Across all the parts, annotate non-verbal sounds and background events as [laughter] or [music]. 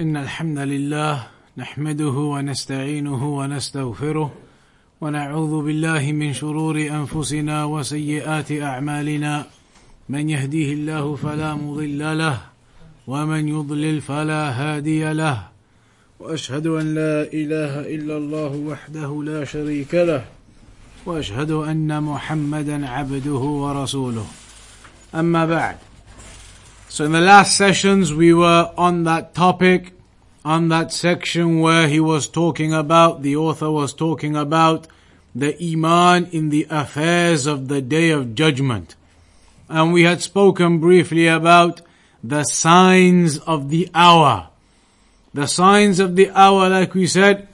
إن الحمد لله نحمده ونستعينه ونستغفره ونعوذ بالله من شرور أنفسنا وسيئات أعمالنا. من يهديه الله فلا مضل له ومن يضلل فلا هادي له. وأشهد أن لا إله إلا الله وحده لا شريك له. وأشهد أن محمدا عبده ورسوله. أما بعد So in the last sessions we were on that topic, on that section where he was talking about, the author was talking about the Iman in the affairs of the Day of Judgment. And we had spoken briefly about the signs of the hour. The signs of the hour, like we said,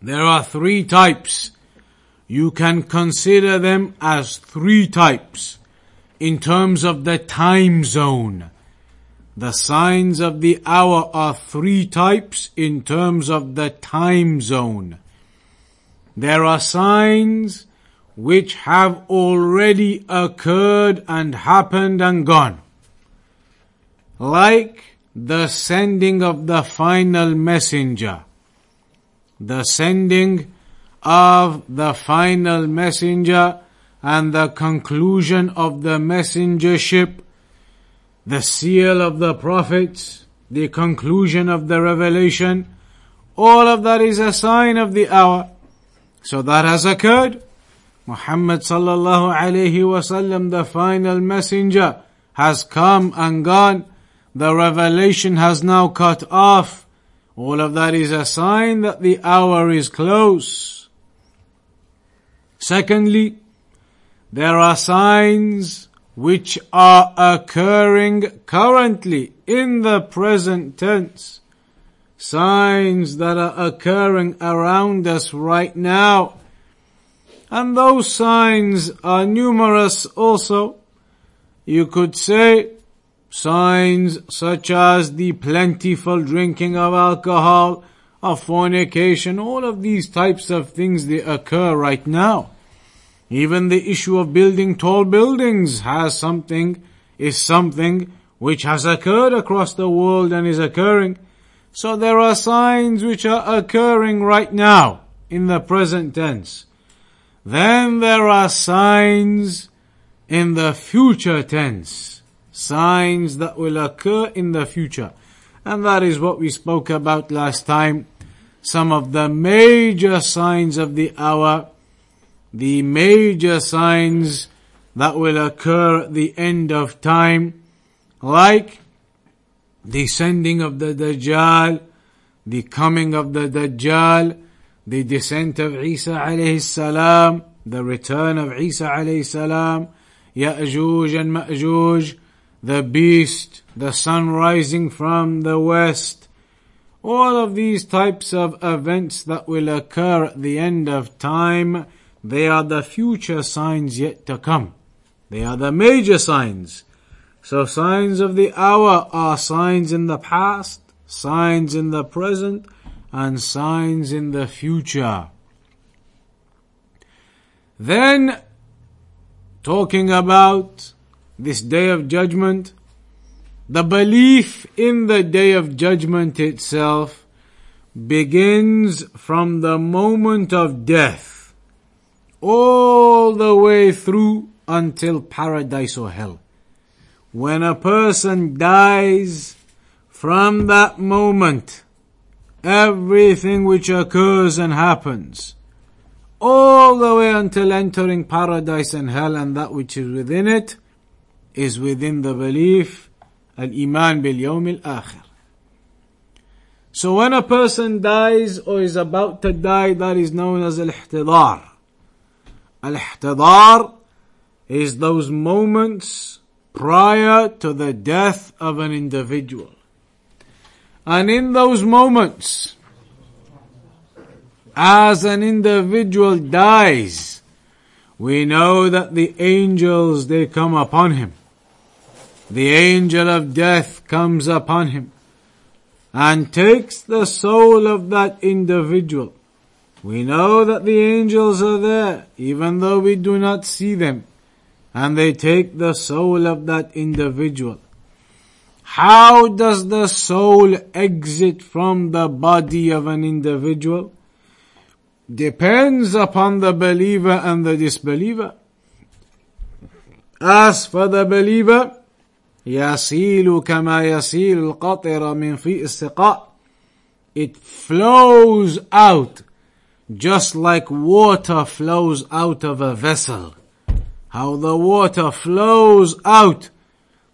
there are three types. You can consider them as three types in terms of the time zone. The signs of the hour are three types in terms of the time zone. There are signs which have already occurred and happened and gone. Like the sending of the final messenger. The sending of the final messenger and the conclusion of the messengership, the seal of the prophets, the conclusion of the revelation, all of that is a sign of the hour. So that has occurred. Muhammad sallallahu alayhi wasallam, the final messenger, has come and gone. The revelation has now cut off. All of that is a sign that the hour is close. Secondly, there are signs which are occurring currently in the present tense. Signs that are occurring around us right now. And those signs are numerous also. You could say signs such as the plentiful drinking of alcohol, of fornication, all of these types of things they occur right now. Even the issue of building tall buildings has something, is something which has occurred across the world and is occurring. So there are signs which are occurring right now in the present tense. Then there are signs in the future tense. Signs that will occur in the future. And that is what we spoke about last time. Some of the major signs of the hour the major signs that will occur at the end of time, like the sending of the Dajjal, the coming of the Dajjal, the descent of Isa alayhi salam, the return of Isa alayhi salam, Ya'juj and Ma'juj, the beast, the sun rising from the west, all of these types of events that will occur at the end of time, they are the future signs yet to come. They are the major signs. So signs of the hour are signs in the past, signs in the present, and signs in the future. Then, talking about this day of judgment, the belief in the day of judgment itself begins from the moment of death all the way through until paradise or hell. When a person dies, from that moment, everything which occurs and happens, all the way until entering paradise and hell and that which is within it, is within the belief, al-iman bil-yawm al-akhir. So when a person dies or is about to die, that is known as al-ihtidar. Al-ihtidar is those moments prior to the death of an individual. And in those moments, as an individual dies, we know that the angels, they come upon him. The angel of death comes upon him and takes the soul of that individual we know that the angels are there, even though we do not see them, and they take the soul of that individual. How does the soul exit from the body of an individual? Depends upon the believer and the disbeliever. As for the believer, يسيل كما يسيل القطر من في السقاء. It flows out just like water flows out of a vessel. How the water flows out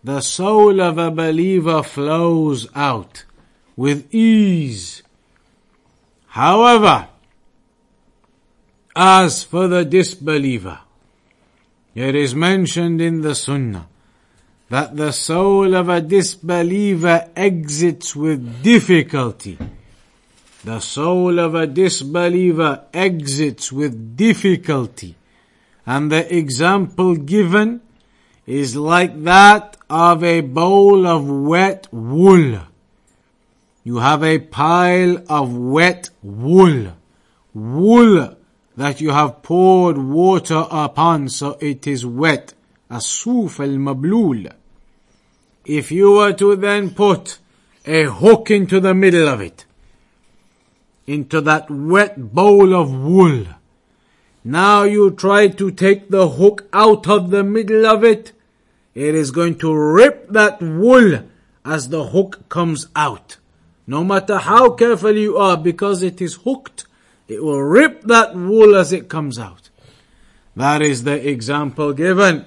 the soul of a believer flows out with ease. However, as for the disbeliever, it is mentioned in the Sunnah that the soul of a disbeliever exits with difficulty. The soul of a disbeliever exits with difficulty and the example given is like that of a bowl of wet wool. You have a pile of wet wool. Wool that you have poured water upon so it is wet. Asuf al-mablul. If you were to then put a hook into the middle of it, into that wet bowl of wool, now you try to take the hook out of the middle of it, it is going to rip that wool as the hook comes out. No matter how careful you are, because it is hooked, it will rip that wool as it comes out. That is the example given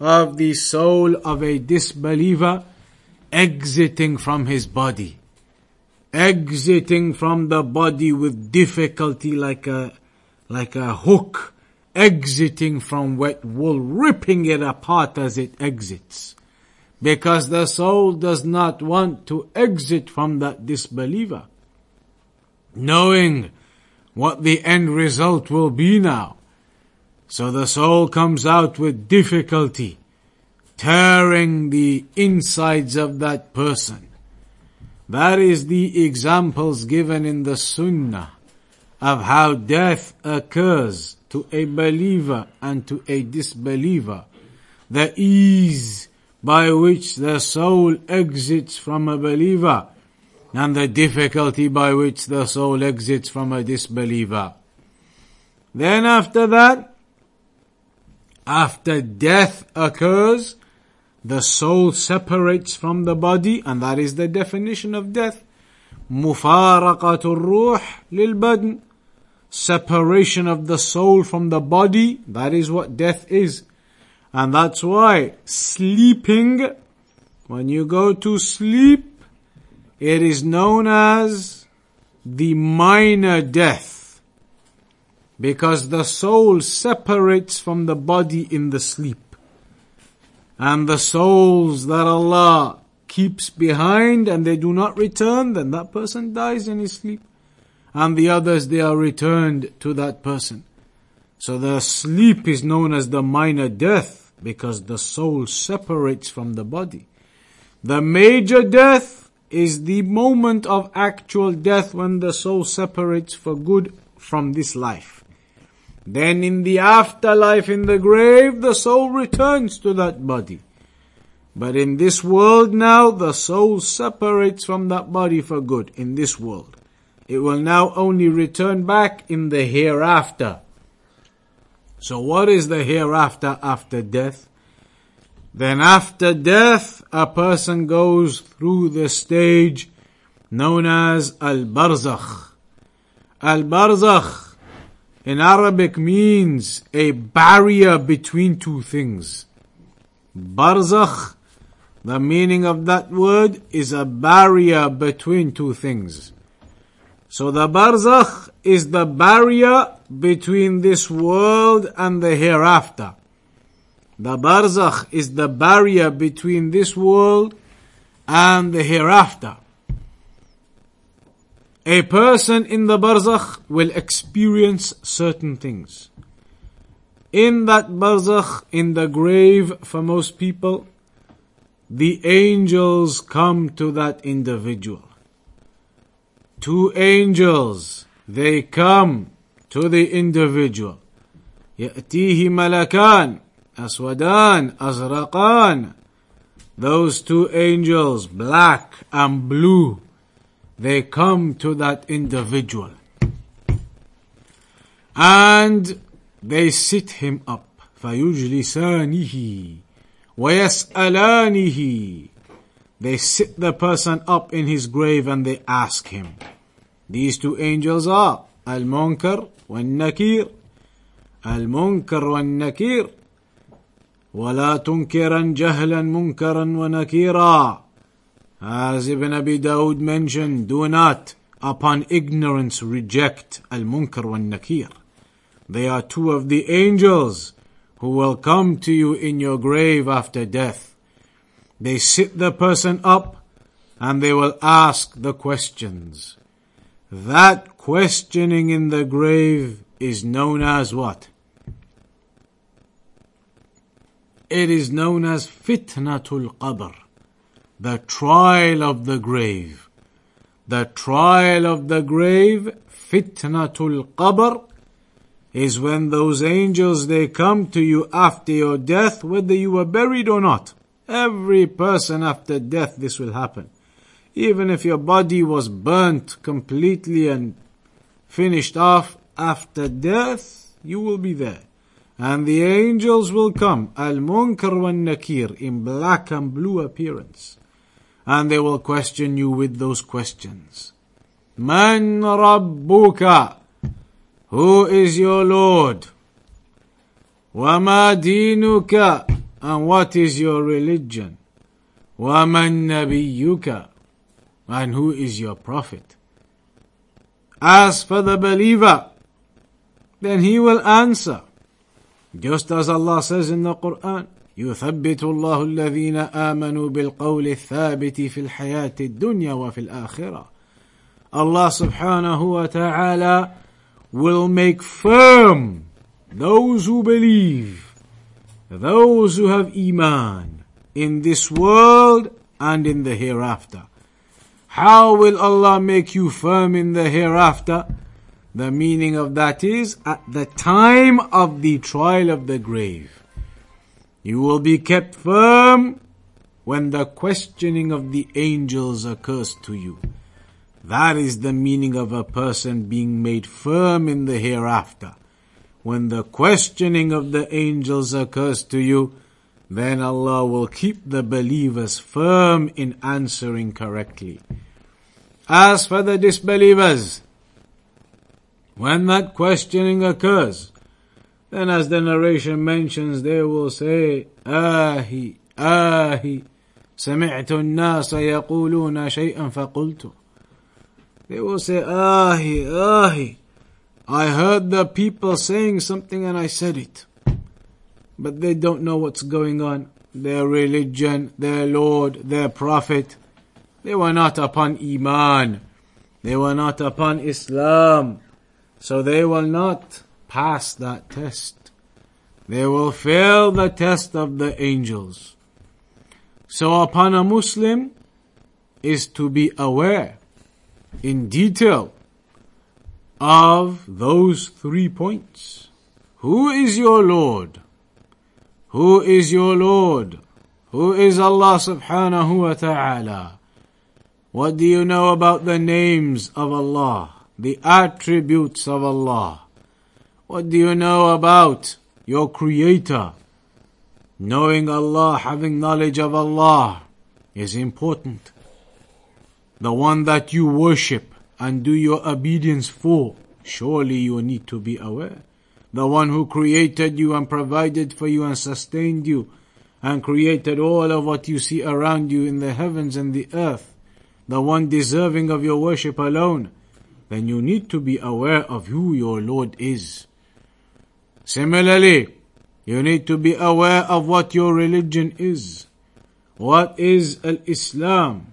of the soul of a disbeliever exiting from his body. Exiting from the body with difficulty like a, like a hook exiting from wet wool, ripping it apart as it exits. Because the soul does not want to exit from that disbeliever. Knowing what the end result will be now. So the soul comes out with difficulty, tearing the insides of that person. That is the examples given in the Sunnah of how death occurs to a believer and to a disbeliever, the ease by which the soul exits from a believer and the difficulty by which the soul exits from a disbeliever. Then after that, after death occurs, the soul separates from the body, and that is the definition of death. مفارقة الروح للبدن separation of the soul from the body. That is what death is. And that's why sleeping, when you go to sleep, it is known as the minor death. Because the soul separates from the body in the sleep. And the souls that Allah keeps behind and they do not return, then that person dies in his sleep and the others they are returned to that person. So the sleep is known as the minor death because the soul separates from the body. The major death is the moment of actual death when the soul separates for good from this life. Then in the afterlife in the grave, the soul returns to that body. But in this world now, the soul separates from that body for good in this world. It will now only return back in the hereafter. So what is the hereafter after death? Then after death, a person goes through the stage known as Al-Barzakh. Al-Barzakh in Arabic means a barrier between two things. Barzakh, the meaning of that word is a barrier between two things. So the barzakh is the barrier between this world and the hereafter. The barzakh is the barrier between this world and the hereafter. A person in the barzakh will experience certain things. In that barzakh, in the grave for most people, the angels come to that individual two angels, they come to the individual. يأتيه ملكان أسودان أزرقان those two angels, black and blue, they come to that individual. And they sit him up. فَيُجْلِسَانِهِ وَيَسْأَلَانِهِ They sit the person up in his grave and they ask him. These two angels are Al-Munkar wal-Nakir. Al-Munkar wal-Nakir. ولا تنكرا جهلا منكرا ونكيرا as Ibn Abi Dawud mentioned, do not upon ignorance reject al-munkar wal-nakir. They are two of the angels who will come to you in your grave after death. They sit the person up and they will ask the questions. That questioning in the grave is known as what? It is known as fitnatul qabr, the trial of the grave. The trial of the grave, fitnatul qabr, is when those angels they come to you after your death, whether you were buried or not. Every person after death this will happen. Even if your body was burnt completely and finished off after death, you will be there. And the angels will come, al-munkar wa nakir, in black and blue appearance And they will question you with those questions. Man rabbuka? Who is your Lord? وما دينك and what is your religion? ومن نبيك and who is your prophet? As for the believer, then he will answer. Just as Allah says in the Quran, يثبت الله الذين آمنوا بالقول الثابت في الحياة الدنيا وفي الآخرة. Allah subhanahu wa ta'ala will make firm those who believe, those who have iman in this world and in the hereafter. How will Allah make you firm in the hereafter? The meaning of that is at the time of the trial of the grave. You will be kept firm when the questioning of the angels occurs to you. That is the meaning of a person being made firm in the hereafter. When the questioning of the angels occurs to you, then Allah will keep the believers firm in answering correctly. As for the disbelievers, when that questioning occurs, then as the narration mentions, they will say, آهي آهي سمعت الناس يقولون شيئا فقلت they will say, Ahi, Ahi. I heard the people saying something and I said it. But they don't know what's going on. Their religion, their Lord, their Prophet. They were not upon Iman. They were not upon Islam. So they will not pass that test. They will fail the test of the angels. So upon a Muslim is to be aware in detail of those three points. Who is your Lord? Who is your Lord? Who is Allah subhanahu wa ta'ala? What do you know about the names of Allah? The attributes of Allah? What do you know about your Creator? Knowing Allah, having knowledge of Allah is important the one that you worship and do your obedience for, surely you need to be aware. The one who created you and provided for you and sustained you and created all of what you see around you in the heavens and the earth, the one deserving of your worship alone, then you need to be aware of who your Lord is. Similarly, you need to be aware of what your religion is. What is Al-Islam?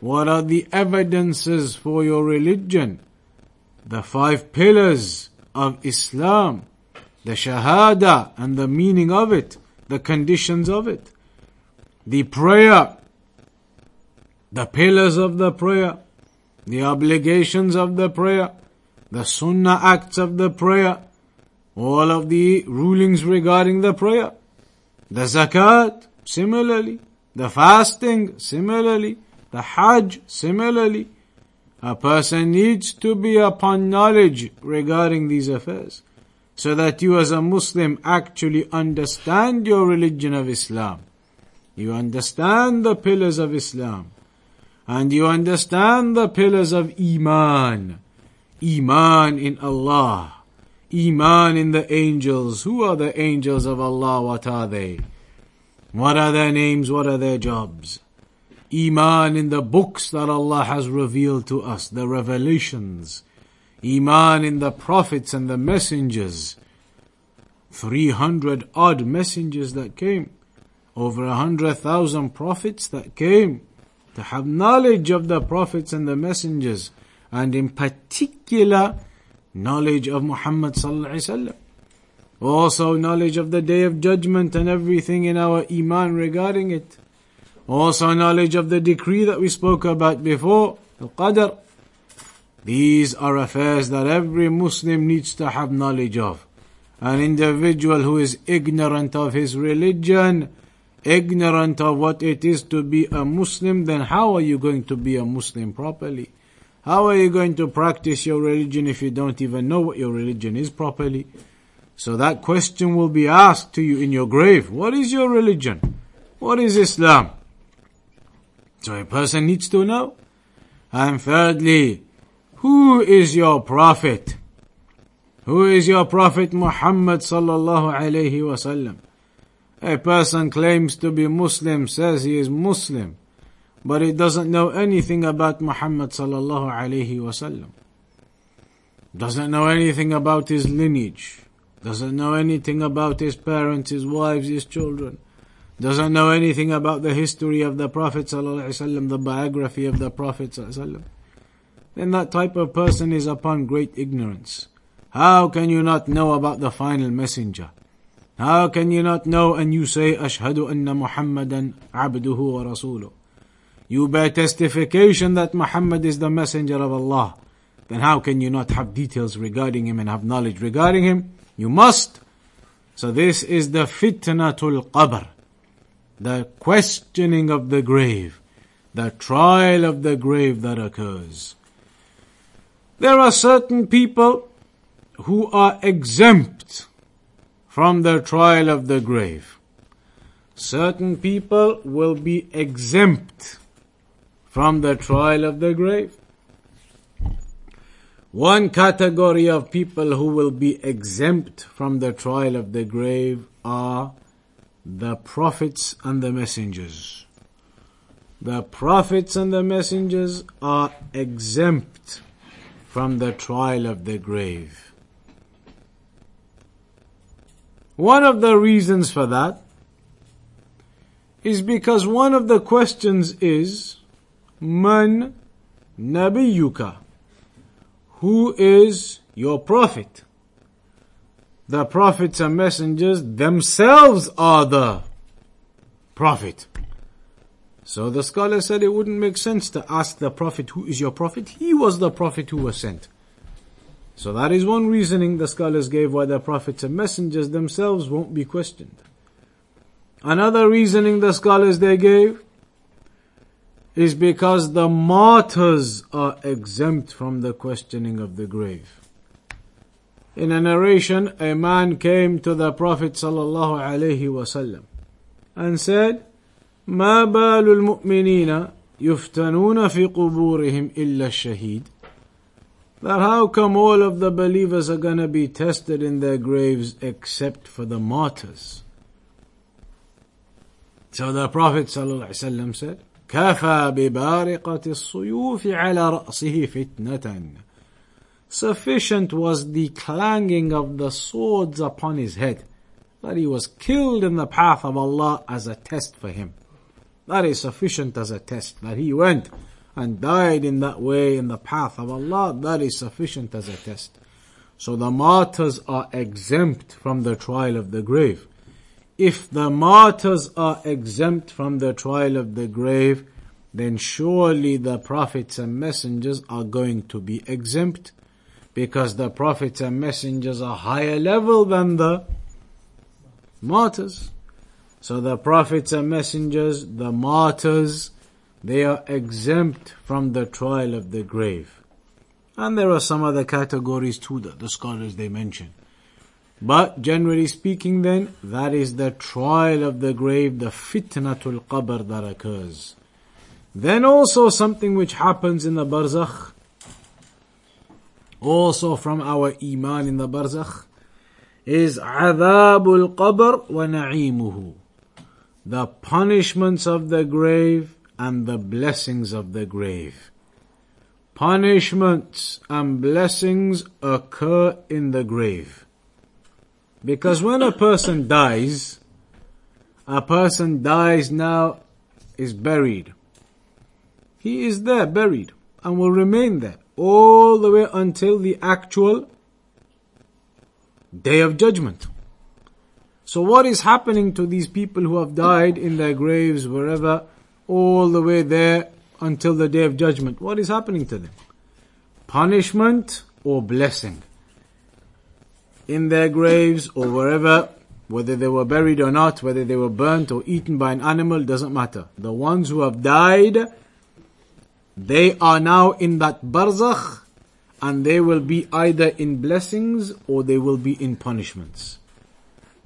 What are the evidences for your religion? The five pillars of Islam, the Shahada and the meaning of it, the conditions of it, the prayer, the pillars of the prayer, the obligations of the prayer, the Sunnah acts of the prayer, all of the rulings regarding the prayer, the Zakat, similarly, The fasting, similarly. The Hajj, similarly. A person needs to be upon knowledge regarding these affairs so that you as a Muslim actually understand your religion of Islam. You understand the pillars of Islam. And you understand the pillars of Iman. Iman in Allah. Iman in the angels. Who are the angels of Allah? What are they? What are their names? What are their jobs? Iman in the books that Allah has revealed to us, the revelations. Iman in the prophets and the messengers. 300 odd messengers that came. Over a hundred thousand prophets that came to have knowledge of the prophets and the messengers and in particular knowledge of Muhammad sallallahu. Also knowledge of the day of judgment and everything in our iman regarding it. Also knowledge of the decree that we spoke about before, al-qadr. These are affairs that every Muslim needs to have knowledge of. An individual who is ignorant of his religion, ignorant of what it is to be a Muslim, then how are you going to be a Muslim properly? How are you going to practice your religion if you don't even know what your religion is properly? So that question will be asked to you in your grave. What is your religion? What is Islam? So a person needs to know. And thirdly, who is your prophet? Who is your prophet Muhammad sallallahu alayhi wasallam? A person claims to be Muslim, says he is Muslim but he doesn't know anything about Muhammad sallallahu alayhi wasallam. Doesn't know anything about his lineage. Doesn't know anything about his parents, his wives, his children. Doesn't know anything about the history of the Prophet sallallahu alaihi the biography of the Prophet sallallahu alaihi. Then that type of person is upon great ignorance. How can you not know about the final messenger? How can you not know and you say, Ashhadu anna Muhammadan abduhu wa rasuluh? You bear testification that Muhammad is the messenger of Allah. Then how can you not have details regarding him and have knowledge regarding him? You must. So this is the fitnatul qabr. The questioning of the grave. The trial of the grave that occurs. There are certain people who are exempt from the trial of the grave. Certain people will be exempt from the trial of the grave. One category of people who will be exempt from the trial of the grave are the prophets and the messengers. The prophets and the messengers are exempt from the trial of the grave. One of the reasons for that is because one of the questions is Man Nabiyuka. Who is your prophet? The prophets and messengers themselves are the prophet. So the scholar said it wouldn't make sense to ask the prophet, who is your prophet? He was the prophet who was sent. So that is one reasoning the scholars gave why the prophets and messengers themselves won't be questioned. Another reasoning the scholars they gave is because the martyrs are exempt from the questioning of the grave. In a narration, a man came to the Prophet sallallahu alaihi wasallam and said, ما بال المؤمنين يفتنون في قبورهم إلا الشهيد that how come all of the believers are going to be tested in their graves except for the martyrs? So the Prophet ﷺ said, كفى ببارقة الصيوف على رأسه فتنة. Sufficient was the clanging of the swords upon his head, that he was killed in the path of Allah as a test for him. That is sufficient as a test, that he went and died in that way in the path of Allah, that is sufficient as a test. So the martyrs are exempt from the trial of the grave if the martyrs are exempt from the trial of the grave, then surely the prophets and messengers are going to be exempt because the prophets and messengers are higher level than the martyrs. So the prophets and messengers, the martyrs, they are exempt from the trial of the grave. And there are some other categories too that the scholars they mention. But generally speaking, then, that is the trial of the grave, the fitnatul qabr that occurs. Then also something which happens in the barzakh, also from our iman in the barzakh, is adabul qabr wa na'imuhu. The punishments of the grave and the blessings of the grave. Punishments and blessings occur in the grave. Because when a person dies, a person dies now, is buried. He is there buried and will remain there all the way until the actual day of judgment. So what is happening to these people who have died in their graves wherever, all the way there until the day of judgment? What is happening to them? Punishment or blessing? In their graves or wherever, whether they were buried or not, whether they were burnt or eaten by an animal, doesn't matter. The ones who have died, they are now in that barzakh and they will be either in blessings or they will be in punishments.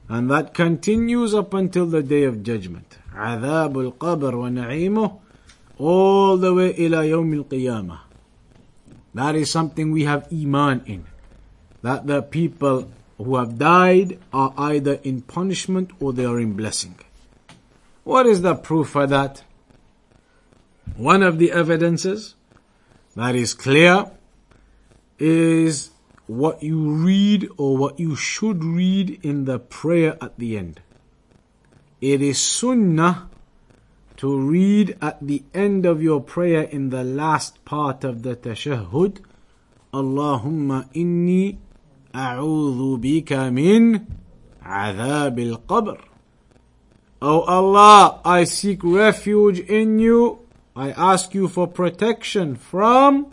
And that continues up until the day of judgment. عذاب القبر ونعيمه all the way إلى يوم القيامة. That is something we have iman in. That the people who have died are either in punishment or they are in blessing. What is the proof for that? One of the evidences that is clear is what you read or what you should read in the prayer at the end. It is sunnah to read at the end of your prayer in the last part of the tashahhud, Allahumma inni a'udhu bika min عذاب القبر. O Allah, I seek refuge in you. I ask you for protection from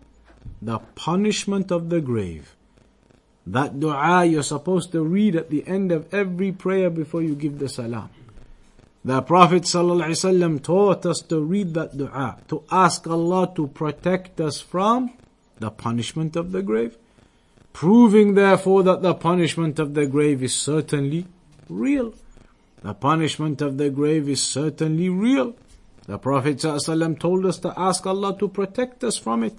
the punishment of the grave. That dua you're supposed to read at the end of every prayer before you give the salam. The Prophet ﷺ taught us to read that dua, to ask Allah to protect us from the punishment of the grave. Proving therefore that the punishment of the grave is certainly real. The punishment of the grave is certainly real. The Prophet ﷺ told us to ask Allah to protect us from it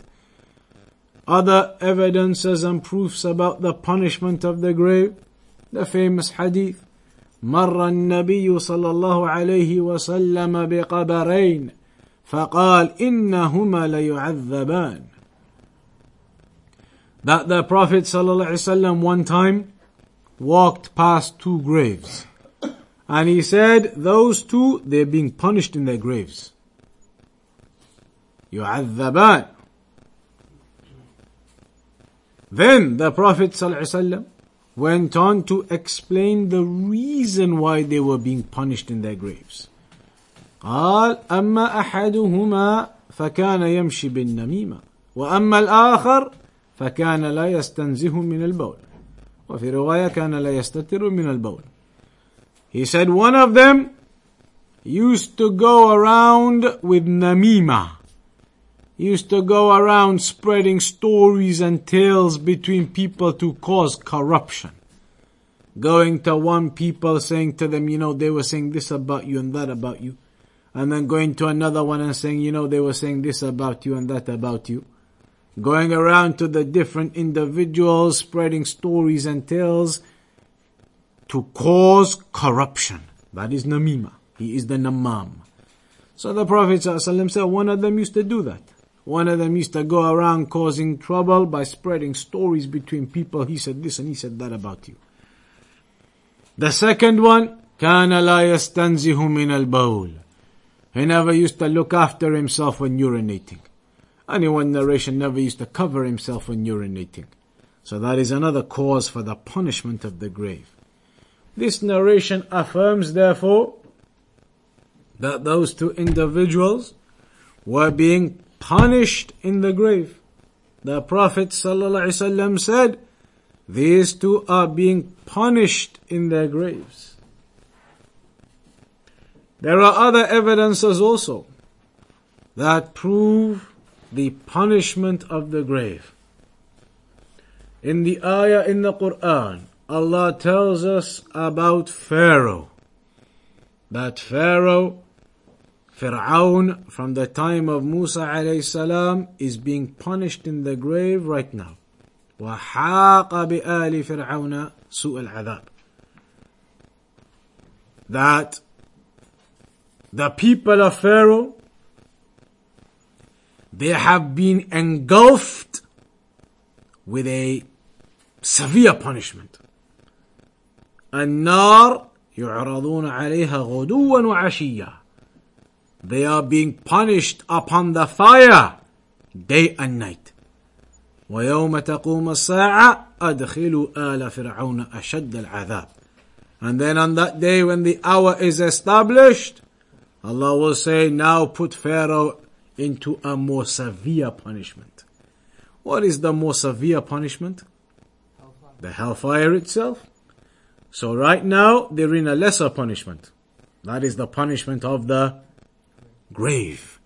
other evidences and proofs about the punishment of the grave. The famous hadith. مر النبي صلى الله عليه وسلم بقبرين فقال إنهما ليعذبان That the Prophet صلى الله عليه وسلم one time walked past two graves and he said those two they're being punished in their graves يعذبان Then the Prophet ﷺ went on to explain the reason why they were being punished in their graves. قال أما أحدهما فكان يمشي بالنميمة وأما الآخر فكان لا يستنزه من البول وفي رواية كان لا يستتر من البول He said one of them used to go around with namima used to go around spreading stories and tales between people to cause corruption. Going to one people saying to them, you know, they were saying this about you and that about you. And then going to another one and saying, you know, they were saying this about you and that about you. Going around to the different individuals, spreading stories and tales to cause corruption. That is namima. He is the namam. So the Prophet ﷺ said one of them used to do that. One of them used to go around causing trouble by spreading stories between people. He said this and he said that about you. The second one, كان لا يستنزه من البول. He never used to look after himself when urinating. And in one narration never used to cover himself when urinating. So that is another cause for the punishment of the grave. This narration affirms therefore that those two individuals were being punished in the grave. The Prophet ﷺ said, these two are being punished in their graves. There are other evidences also that prove the punishment of the grave. In the ayah in the Quran, Allah tells us about Pharaoh. That Pharaoh, Fir'aun, from the time of Musa alayhi salam, is being punished in the grave right now. وحاق بآل فرعون سوء العذاب. That the people of Pharaoh, they have been engulfed with a severe punishment. النار يعرضون عليها غدوا وعشيا. They are being punished upon the fire day and night. ويوم تقوم الساعة أدخلوا آل فرعون أشد العذاب. And then on that day when the hour is established, Allah will say, now put Pharaoh into a more severe punishment. What is the more severe punishment? Hellfire. The hellfire itself. So right now, they're in a lesser punishment. That is the punishment of the grave.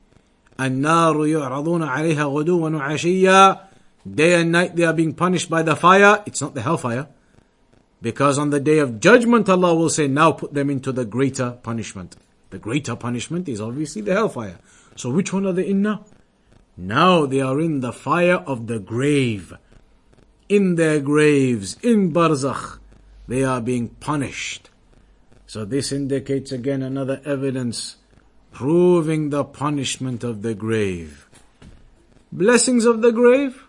النار يعرضون عليها غدوا وعشيا Day and night they are being punished by the fire. It's not the hellfire. Because on the day of judgment, Allah will say, now put them into the greater punishment. The greater punishment is obviously the hellfire. So which one are they in now? Now they are in the fire of the grave. In their graves, in barzakh, they are being punished. So this indicates again another evidence proving the punishment of the grave. Blessings of the grave.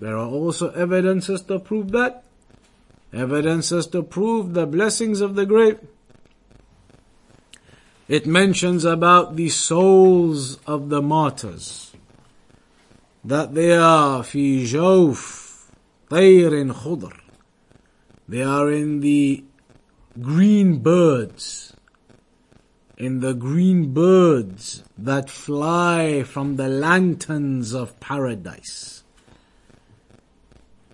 There are also evidences to prove that. Evidences to prove the blessings of the grave. It mentions about the souls of the martyrs. That they are fi jawf tayrin khudr. They are in the green birds. In the green birds that fly from the lanterns of paradise.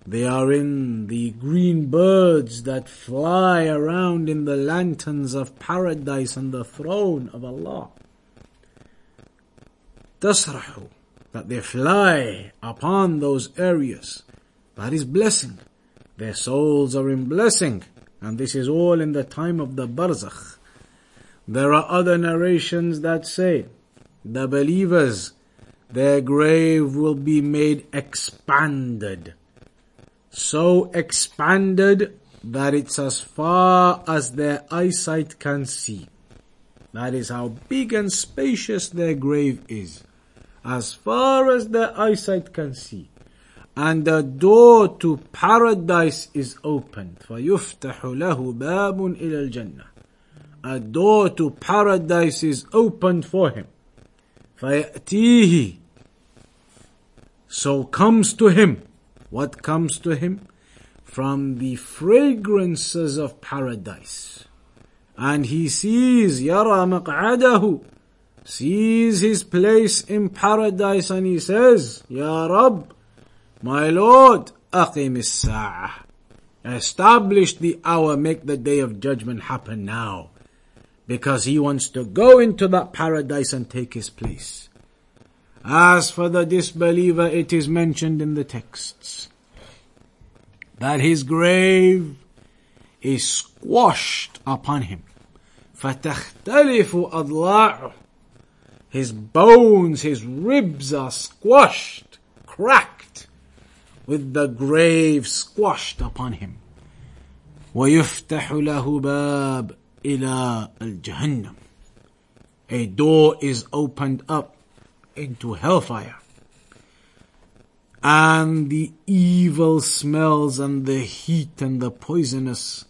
They are in the green birds that fly around in the lanterns of paradise and the throne of Allah. Tasrahu, that they fly upon those areas. That is blessing. Their souls are in blessing. And this is all in the time of the barzakh. There are other narrations that say, the believers, their grave will be made expanded so expanded that it's as far as their eyesight can see. That is how big and spacious their grave is. As far as their eyesight can see. And the door to paradise is opened. فَيُفْتَحُ لَهُ بَابٌ إِلَى الْجَنَّةِ A door to paradise is opened for him. فَيَأْتِيهِ So comes to him what comes to him? From the fragrances of paradise. And he sees, yara maq'adahu, sees his place in paradise and he says, Ya Rab, my Lord, aqim as Establish the hour, make the day of judgment happen now. Because he wants to go into that paradise and take his place. As for the disbeliever, it is mentioned in the texts that his grave is squashed upon him. فَتَخْتَلِفُ أَضْلَاعُهُ His bones, his ribs are squashed, cracked, with the grave squashed upon him. وَيُفْتَحُ لَهُ بَابٌ إِلَى الْجَهَنَّمِ A door is opened up into hellfire. And the evil smells and the heat and the poisonous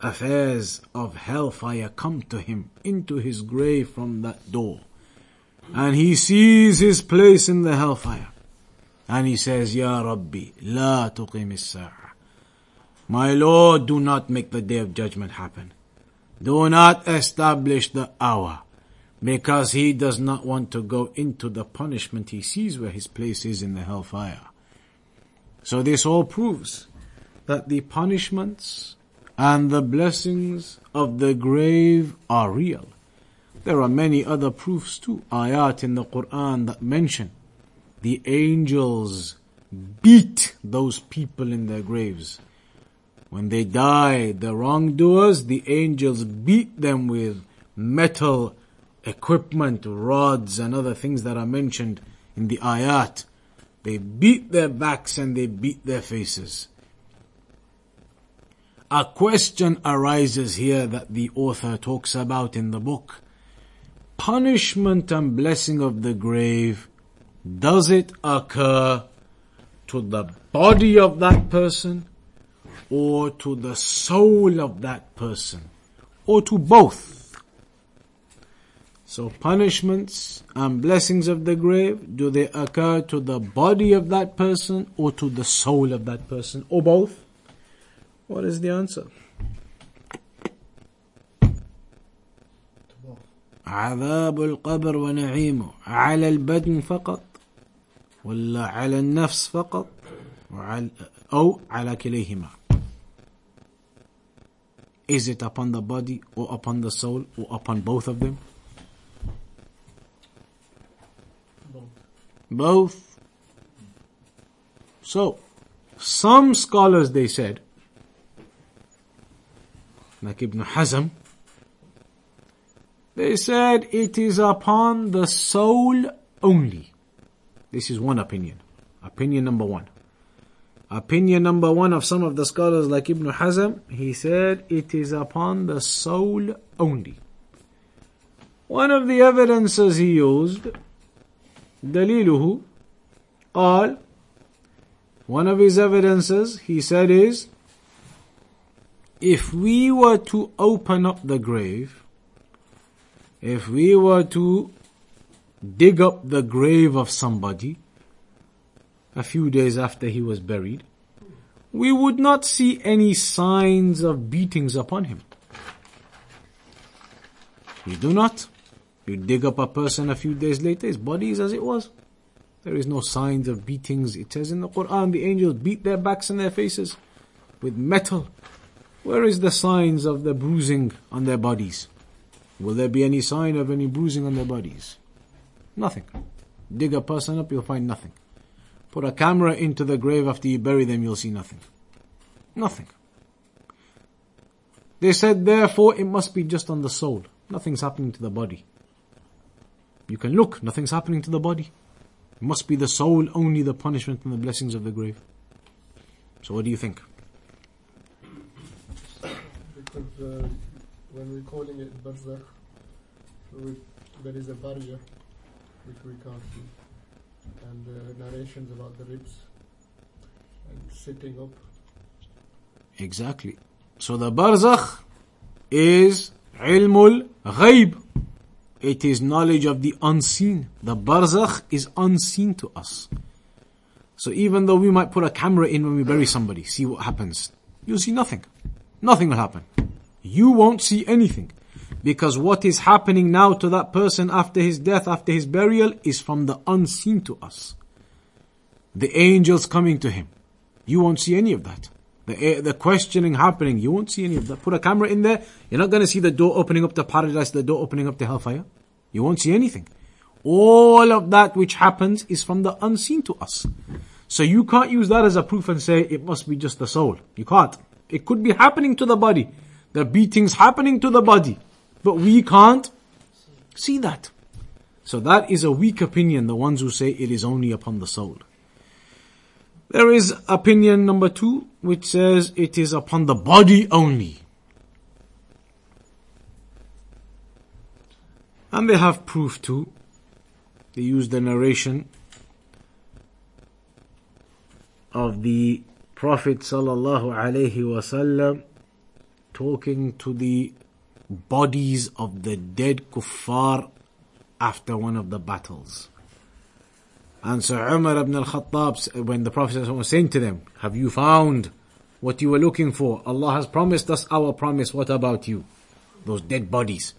affairs of hellfire come to him into his grave from that door. And he sees his place in the hellfire. And he says, Ya Rabbi, la tuqim as My Lord, do not make the day of judgment happen. Do not establish the hour because he does not want to go into the punishment he sees where his place is in the hellfire. So this all proves that the punishments and the blessings of the grave are real. There are many other proofs too, ayat in the Quran that mention the angels beat those people in their graves. When they die, the wrongdoers, the angels beat them with metal equipment, rods and other things that are mentioned in the ayat. They beat their backs and they beat their faces. A question arises here that the author talks about in the book. Punishment and blessing of the grave, does it occur to the body of that person or to the soul of that person or to both? So punishments and blessings of the grave, do they occur to the body of that person or to the soul of that person or both? What is the answer? عذاب القبر ونعيمه على البدن فقط ولا على النفس فقط وعلى أو على كليهما Is it upon the body or upon the soul or upon both of them? Both. So, some scholars they said, like Ibn Hazm, they said it is upon the soul only. This is one opinion. Opinion number one. Opinion number one of some of the scholars like Ibn Hazm, he said it is upon the soul only. One of the evidences he used, دليله, قال, one of his evidences, he said is, if we were to open up the grave, if we were to dig up the grave of somebody a few days after he was buried, we would not see any signs of beatings upon him. You do not. You dig up a person a few days later, his body is as it was. There is no signs of beatings. It says in the Quran, the angels beat their backs and their faces with metal. Where is the signs of the bruising on their bodies? Will there be any sign of any bruising on their bodies? Nothing. Dig a person up, you'll find nothing. Put a camera into the grave after you bury them, you'll see nothing. Nothing. They said, therefore, it must be just on the soul. Nothing's happening to the body. You can look, nothing's happening to the body. It must be the soul only the punishment and the blessings of the grave. So what do you think? Because uh, when we're calling it barzakh, we, there is a barrier which we can't see, and uh, narrations about the ribs and sitting up. Exactly. So the barzakh is ilmul ghaib. It is knowledge of the unseen. The barzakh is unseen to us. So even though we might put a camera in when we bury somebody, see what happens. You'll see nothing. Nothing will happen. You won't see anything. Because what is happening now to that person after his death, after his burial, is from the unseen to us. The angels coming to him. You won't see any of that. The, eh, the questioning happening, you won't see any of that. Put a camera in there, you're not going to see the door opening up to paradise, the door opening up to hellfire. You won't see anything. All of that which happens is from the unseen to us. So you can't use that as a proof and say it must be just the soul. You can't. It could be happening to the body. The beatings happening to the body. But we can't see that. So that is a weak opinion, the ones who say it is only upon the soul. There is opinion number two, which says it is upon the body only. And they have proof too. They use the narration of the Prophet sallallahu alaihi wasallam talking to the bodies of the dead kuffar after one of the battles. And so Umar ibn al-Khattab, when the Prophet was saying to them, have you found what you were looking for? Allah has promised us our promise. What about you? Those dead bodies.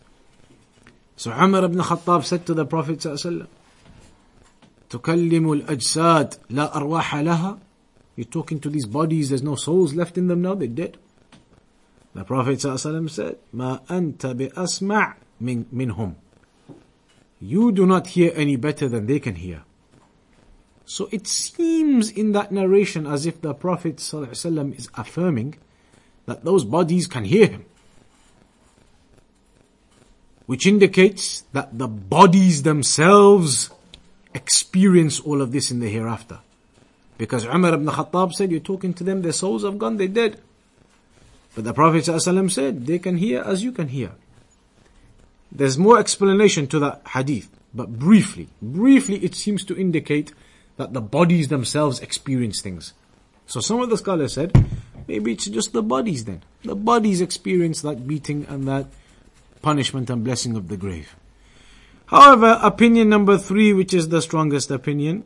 So Umar ibn al-Khattab said to the Prophet sallallahu تكلم الأجساد لا أرواح لها You're talking to these bodies, there's no souls left in them now, they're dead. The Prophet ﷺ said, ما أنت بأسمع من منهم you do not hear any better than they can hear. So it seems in that narration as if the Prophet ﷺ is affirming that those bodies can hear him. Which indicates that the bodies themselves experience all of this in the hereafter. Because Umar ibn Khattab said, you're talking to them, their souls have gone, they're dead. But the Prophet ﷺ said, they can hear as you can hear. There's more explanation to that hadith, but briefly, briefly it seems to indicate that the bodies themselves experience things. So some of the scholars said, maybe it's just the bodies then. The bodies experience that beating and that punishment and blessing of the grave. However, opinion number three, which is the strongest opinion,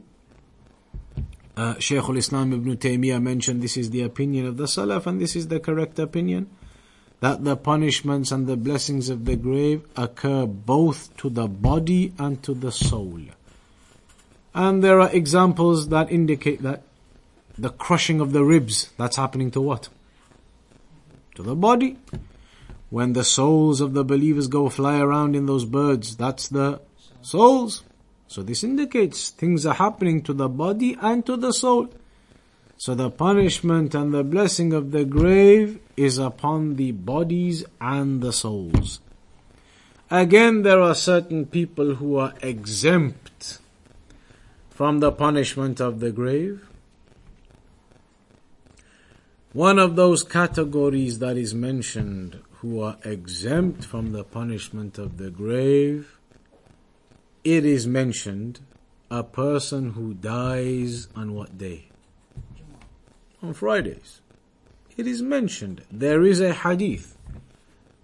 uh, Shaykh al-Islam ibn Taymiyyah mentioned this is the opinion of the Salaf and this is the correct opinion that the punishments and the blessings of the grave occur both to the body and to the soul. And there are examples that indicate that the crushing of the ribs, that's happening to what? To the body. When the souls of the believers go fly around in those birds, that's the souls. So this indicates things are happening to the body and to the soul. So the punishment and the blessing of the grave is upon the bodies and the souls. Again, there are certain people who are exempt from the punishment of the grave. One of those categories that is mentioned who are exempt from the punishment of the grave, it is mentioned a person who dies on what day? On Fridays. It is mentioned. There is a hadith.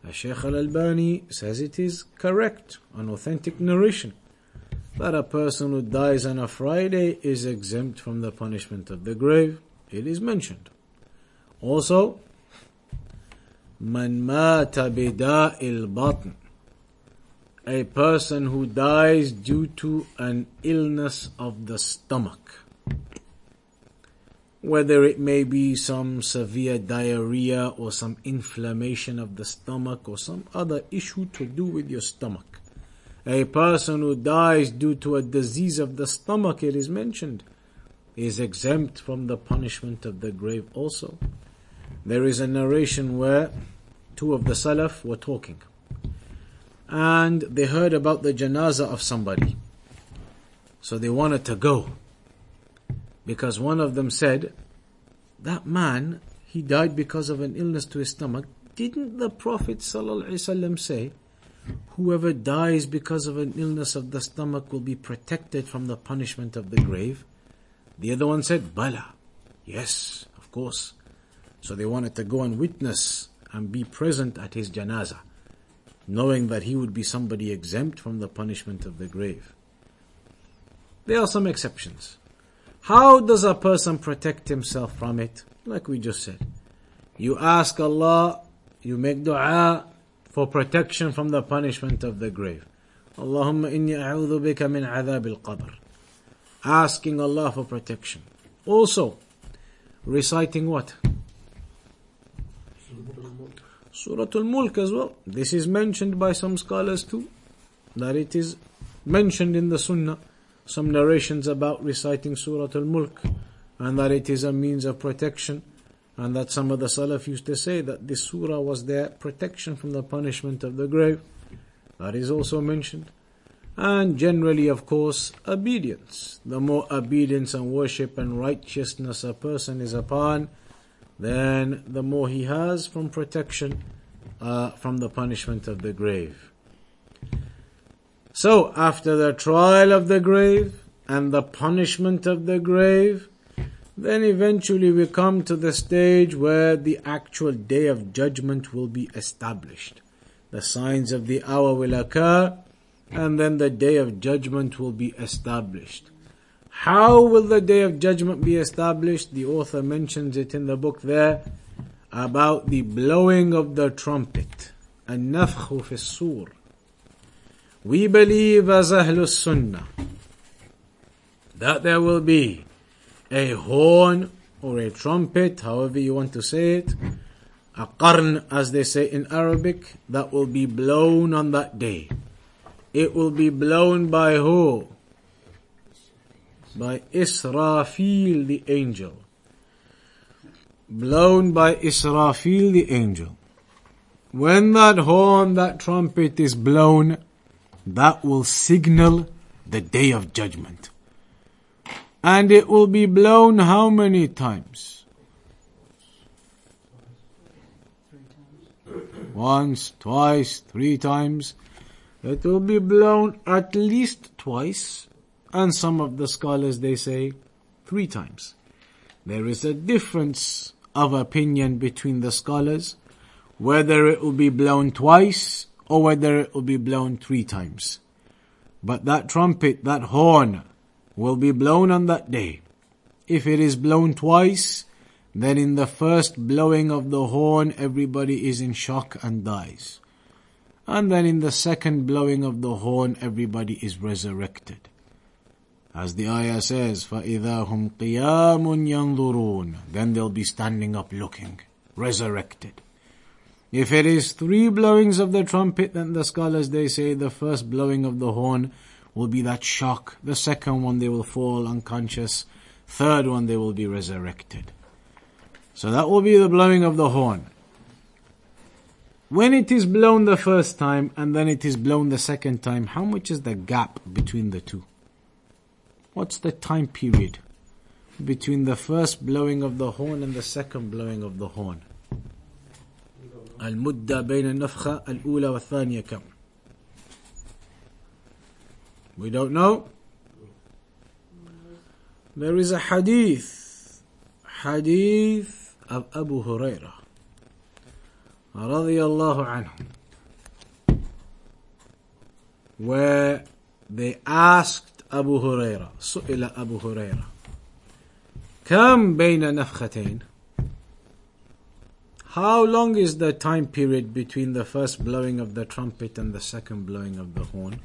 Shaykh al-Albani says it is correct, an authentic narration that a person who dies on a Friday is exempt from the punishment of the grave. It is mentioned. Also, Man mata bida'il batn. A person who dies due to an illness of the stomach. Whether it may be some severe diarrhea or some inflammation of the stomach or some other issue to do with your stomach. A person who dies due to a disease of the stomach, it is mentioned, is exempt from the punishment of the grave also. There is a narration where two of the Salaf were talking and they heard about the janazah of somebody. So they wanted to go because one of them said, that man, he died because of an illness to his stomach. Didn't the Prophet ﷺ say, Whoever dies because of an illness of the stomach will be protected from the punishment of the grave. The other one said, Bala. Yes, of course. So they wanted to go and witness and be present at his janazah, knowing that he would be somebody exempt from the punishment of the grave. There are some exceptions. How does a person protect himself from it? Like we just said. You ask Allah, you make dua, for protection from the punishment of the grave. Allahumma inni a'udhu bika min adhab al-qabr. Asking Allah for protection. Also, reciting what? Surah Al-Mulk as well. This is mentioned by some scholars too. That it is mentioned in the Sunnah. Some narrations about reciting Surah Al-Mulk. And that it is a means of protection and that some of the Salaf used to say that this surah was their protection from the punishment of the grave. That is also mentioned. And generally, of course, obedience. The more obedience and worship and righteousness a person is upon, then the more he has from protection uh, from the punishment of the grave. So, after the trial of the grave and the punishment of the grave, then eventually we come to the stage where the actual day of judgment will be established. The signs of the hour will occur, and then the day of judgment will be established. How will the day of judgment be established? The author mentions it in the book there about the blowing of the trumpet. النفخ في الصور. We believe as Ahlul Sunnah that there will be a horn or a trumpet, however you want to say it, a qarn as they say in Arabic, that will be blown on that day. it will be blown by who? By Israfil the angel. Blown by Israfil the angel. When that horn, that trumpet is blown, that will signal the day of judgment. And it will be blown how many times? Once, twice, three times. It will be blown at least twice, and some of the scholars they say three times. There is a difference of opinion between the scholars whether it will be blown twice or whether it will be blown three times. But that trumpet, that horn, will be blown on that day. If it is blown twice, then in the first blowing of the horn, everybody is in shock and dies. And then in the second blowing of the horn, everybody is resurrected. As the ayah says, فَإِذَا هُمْ قِيَامٌ يَنظُرُونَ Then they'll be standing up looking, resurrected. If it is three blowings of the trumpet, then the scholars they say the first blowing of the horn will be that shock. The second one they will fall unconscious. Third one they will be resurrected. So that will be the blowing of the horn. When it is blown the first time and then it is blown the second time, how much is the gap between the two? What's the time period between the first blowing of the horn and the second blowing of the horn? المدة بين النفخة الأولى والثانية كم؟ We don't know. There is a hadith, hadith of Abu Huraira رضي الله عنه where they asked Abu Huraira سئل أبو هريرة كم بين نفختين How long is the time period between the first blowing of the trumpet and the second blowing of the horn?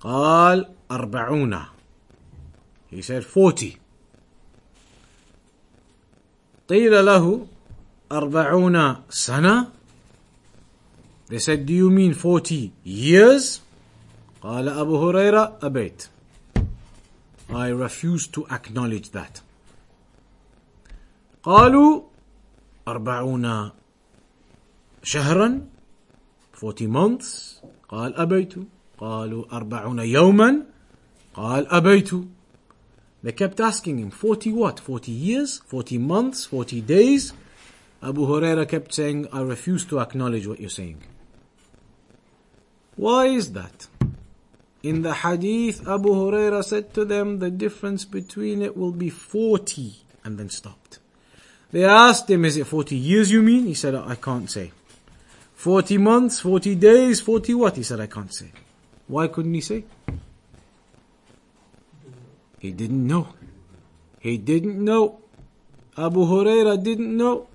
قال أربعون He said 40 قيل له أربعون سنة They said, do you mean 40 years? قال أبو هريرة أبيت I refuse to acknowledge that. قالوا أربعون شهرا 40 months قال أبيت قالوا أربعون يوما قال أبيت They kept asking him 40 what? 40 years? 40 months? 40 days? Abu Huraira kept saying, I refuse to acknowledge what you're saying. Why is that? In the hadith, Abu Huraira said to them, the difference between it will be 40 and then stopped. They asked him, is it 40 years you mean? He said, I can't say. 40 months, 40 days, 40 what? He said, I can't say. Why couldn't he say? He didn't know. He didn't know. Abu Huraira didn't know.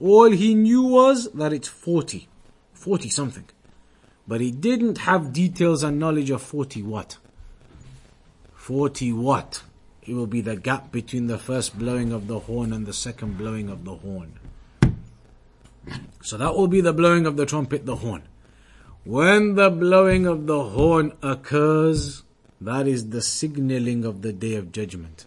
All he knew was that it's 40. 40 something. But he didn't have details and knowledge of 40 what? 40 what? It will be the gap between the first blowing of the horn and the second blowing of the horn. So that will be the blowing of the trumpet, the horn. When the blowing of the horn occurs, that is the signaling of the day of judgment.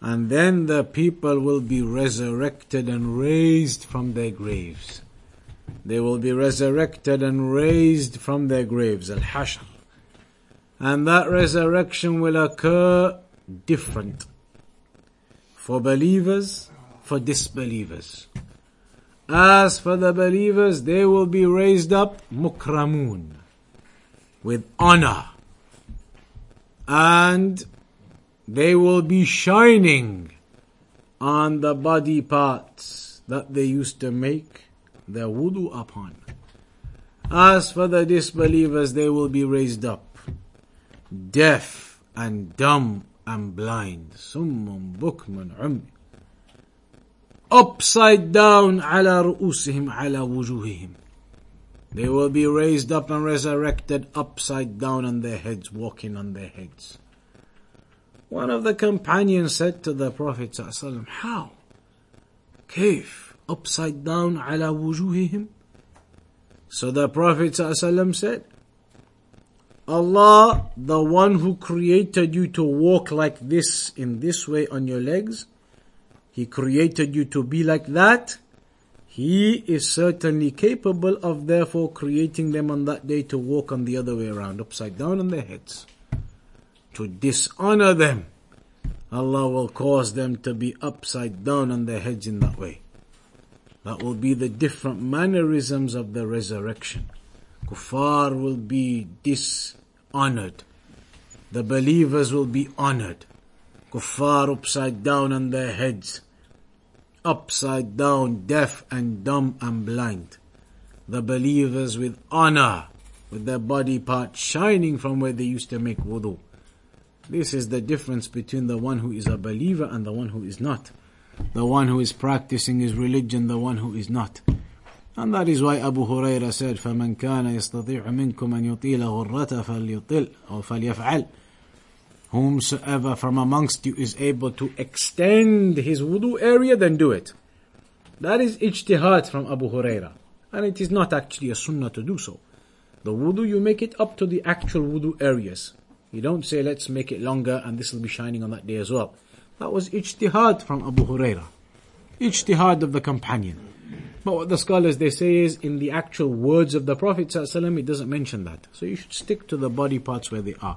And then the people will be resurrected and raised from their graves. They will be resurrected and raised from their graves, al-hashr. And that resurrection will occur different for believers, for disbelievers. As for the believers, they will be raised up mukramun with honor and they will be shining on the body parts that they used to make their wudu upon. As for the disbelievers, they will be raised up deaf and dumb and blind. Summun ummi Upside down على رؤوسهم على وجوههم. They will be raised up and resurrected upside down on their heads, walking on their heads. One of the companions said to the Prophet ﷺ, How? كيف? Upside down على وجوههم? So the Prophet ﷺ said, Allah, the one who created you to walk like this, in this way on your legs, he created you to be like that. He is certainly capable of therefore creating them on that day to walk on the other way around, upside down on their heads. To dishonor them. Allah will cause them to be upside down on their heads in that way. That will be the different mannerisms of the resurrection. Kuffar will be dishonored. The believers will be honored. Kuffar upside down on their heads Upside down, deaf and dumb and blind. The believers with honor, with their body parts shining from where they used to make wudu. This is the difference between the one who is a believer and the one who is not. The one who is practicing his religion, the one who is not. And that is why Abu Huraira said, فَمَنْ كَانَ يَسْتَطِيعُ مِنْكُمْ أَنْ يُطِيلَ غُرَّةَ فَلْيُطِلْ أو فَلْيَفْعَلْ Whomsoever from amongst you is able to extend his wudu area, then do it. That is ijtihad from Abu Huraira. And it is not actually a sunnah to do so. The wudu, you make it up to the actual wudu areas. You don't say, let's make it longer and this will be shining on that day as well. That was ijtihad from Abu Huraira. Ijtihad of the companion. But what the scholars they say is in the actual words of the Prophet it doesn't mention that. So you should stick to the body parts where they are.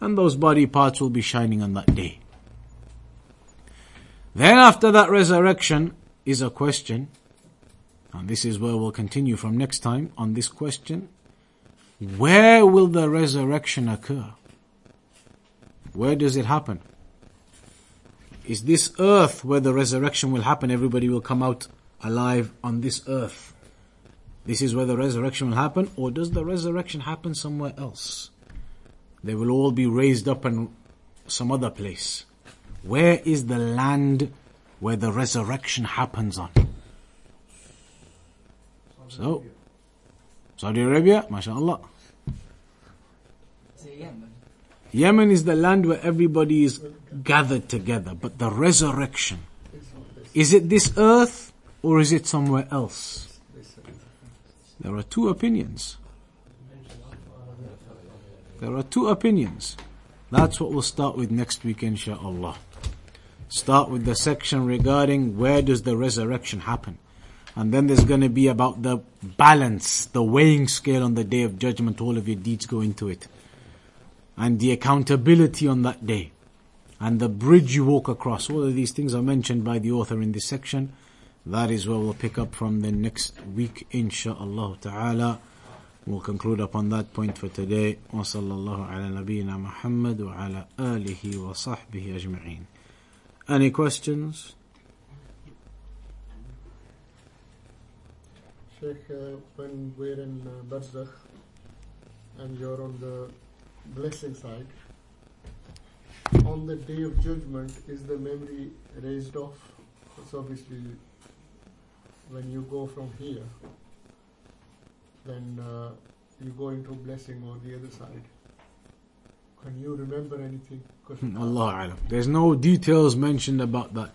And those body parts will be shining on that day. Then after that resurrection is a question, and this is where we'll continue from next time on this question. Where will the resurrection occur? Where does it happen? Is this earth where the resurrection will happen? Everybody will come out alive on this earth. This is where the resurrection will happen, or does the resurrection happen somewhere else? They will all be raised up in some other place. Where is the land where the resurrection happens on? So, Saudi Arabia, mashallah. Yemen is the land where everybody is gathered together, but the resurrection, is it this earth or is it somewhere else? There are two opinions. There are two opinions. That's what we'll start with next week, insha'Allah. Start with the section regarding where does the resurrection happen. And then there's going to be about the balance, the weighing scale on the day of judgment. All of your deeds go into it. And the accountability on that day. And the bridge you walk across. All of these things are mentioned by the author in this section. That is where we'll pick up from the next week, inshaAllah ta'ala. We'll conclude upon that point for today. وصلى الله على نبينا محمد وعلى آله وصحبه أجمعين. Any questions? Sheikh, uh, when we're in uh, Barzakh and you're on the blessing side, on the day of judgment, is the memory raised off? It's obviously when you go from here, then uh, you go into blessing on the other side. Can you remember anything? Allah alam. There's no details mentioned about that.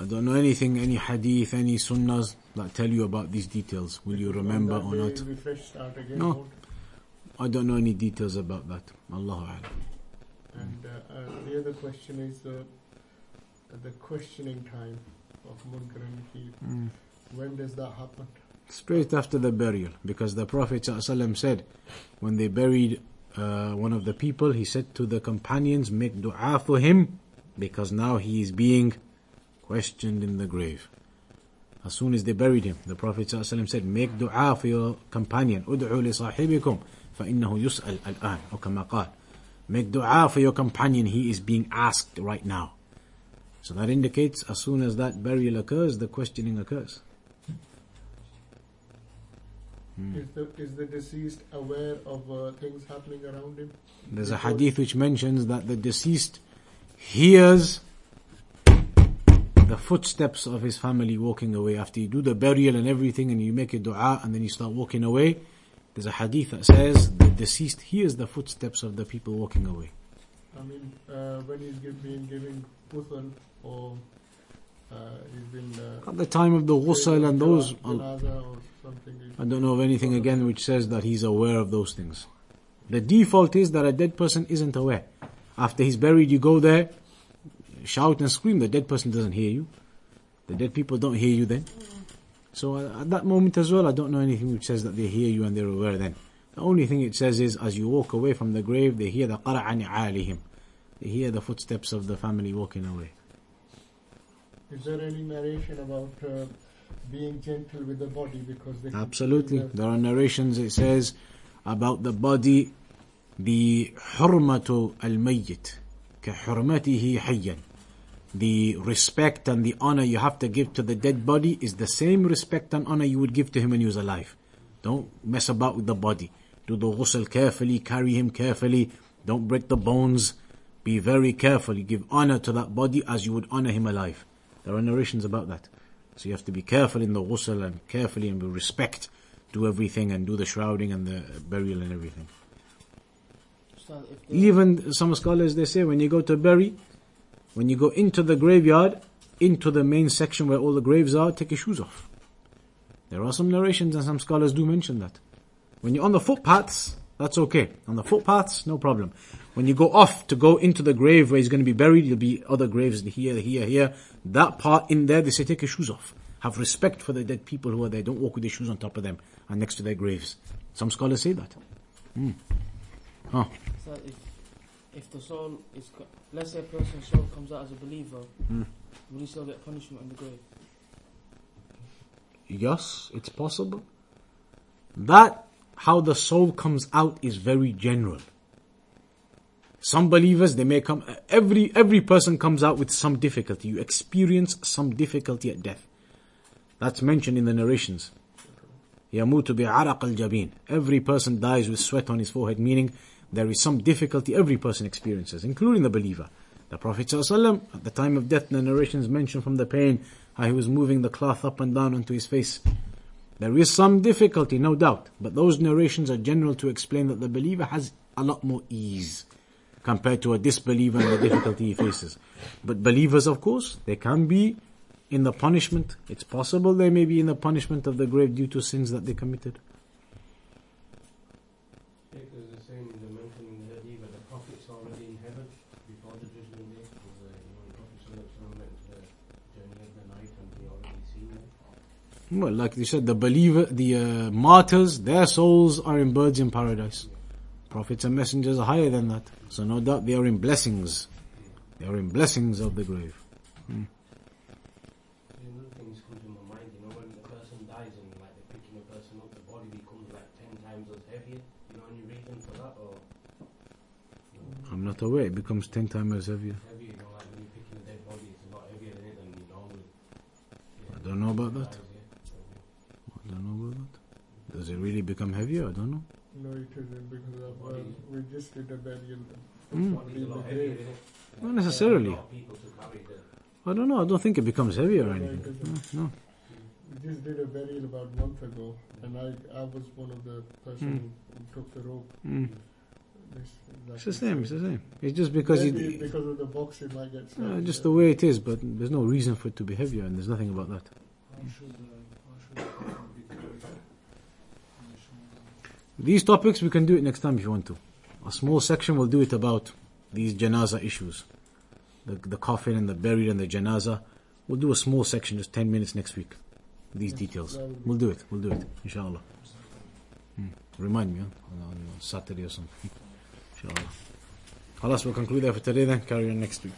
I don't know anything, any hadith, any sunnahs that tell you about these details. Will you remember or not? We start again. No. I don't know any details about that. Allah alam. And uh, uh, the other question is uh, the questioning time of Munkar and Nakir. Mm. When does that happen? Straight after the burial, because the Prophet ﷺ said, when they buried uh, one of the people, he said to the companions, make dua for him, because now he is being questioned in the grave. As soon as they buried him, the Prophet ﷺ said, make dua for your companion, ادعوا لصاحبكم فإنه يسأل الآن, or كما قال. Make dua for your companion, he is being asked right now. So that indicates as soon as that burial occurs, the questioning occurs. Hmm. Is the is the deceased aware of uh, things happening around him? There's a hadith which mentions that the deceased hears the footsteps of his family walking away after you do the burial and everything and you make a dua and then you start walking away. There's a hadith that says the deceased hears the footsteps of the people walking away. I mean, uh, when he's being given puthal or uh, he's been uh, At the time of the ghusl and those. I don't know of anything again which says that he's aware of those things. The default is that a dead person isn't aware. After he's buried, you go there, shout and scream. The dead person doesn't hear you. The dead people don't hear you then. So uh, at that moment as well, I don't know anything which says that they hear you and they're aware then. The only thing it says is as you walk away from the grave, they hear the qara'ani alihim. They hear the footsteps of the family walking away. Is there any narration about uh, being gentle with the body? Because absolutely. there are narrations it says about the body the hurmatu al mayyit kahurmatihi hayyan. The respect and the honor you have to give to the dead body is the same respect and honor you would give to him when he was alive. Don't mess about with the body. Do the ghusl carefully carry him carefully. Don't break the bones. Be very careful. You give honor to that body as you would honor him alive. There are narrations about that. So you have to be careful in the ghusl and carefully and with respect do everything and do the shrouding and the burial and everything. The- Even some scholars they say when you go to bury, when you go into the graveyard, into the main section where all the graves are, take your shoes off. There are some narrations and some scholars do mention that. When you're on the footpaths, that's okay. On the footpaths, no problem. When you go off to go into the grave where he's going to be buried, there'll be other graves here, here, here. That part in there, they say take your shoes off. Have respect for the dead people who are there. Don't walk with your shoes on top of them and next to their graves. Some scholars say that. Hmm. Huh. Ustad, if, if the soul is, let's say a person's soul comes out as a believer, Hmm. will he still get punishment in the grave? Yes, it's possible. That, how the soul comes out is very general. Some believers, they may come, every, every person comes out with some difficulty. You experience some difficulty at death. That's mentioned in the narrations. يموت بعرق الجبين. Every person dies with sweat on his forehead, meaning there is some difficulty every person experiences, including the believer. The Prophet ﷺ, at the time of death, the narrations mention from the pain how he was moving the cloth up and down onto his face. There is some difficulty, no doubt, but those narrations are general to explain that the believer has a lot more ease compared to a disbeliever and the difficulty he faces. But believers, of course, they can be in the punishment. It's possible they may be in the punishment of the grave due to sins that they committed. It is the same they mentioned in the hadith that the Prophet's already in heaven before the judgment day. Because, uh, you know, the Prophet Sallallahu went to the journey of the night and he already seen them. Well, like you said, the believer, the uh, martyrs, their souls are in birds in paradise. Prophets and messengers are higher than that. So no doubt they are in blessings. They are in blessings of the grave. Another thing come to my mind, you know, when the person dies and like picking a person up, the body becomes like ten times as heavier. You know any reason for that I'm not aware. It becomes ten times heavier. heavier, you know, like when you're picking a dead body, it's a lot heavier than it you. I don't know about that. Dies, yeah. I don't know about that. Does it really become heavier? I don't know. No, it isn't because of, uh, we just did a burial. Mm. Body's a lot The heavier, grave. isn't necessarily. A lot of people to carry the I don't know. I don't think it becomes heavier or anything. isn't. No. We just did a burial about a month ago, and I I was one of the person who took the rope. Mm. This, It's the same. It's the same. It's just because Maybe it, because of the box it might get. uh, just the way it is. But there's no reason for it to be heavier, and there's nothing about that. How should, uh, how should the person be carried on the shoulder? These topics, we can do it next time if you want to. A small section will do it about these janaza issues. The, the coffin and the buried and the janaza. We'll do a small section, just 10 minutes next week. These details. We'll do it. We'll do it. Inshallah. Hmm. Remind me huh? on, on Saturday or something. [laughs] Inshallah. Allah, we'll conclude there for today then. Carry on next week.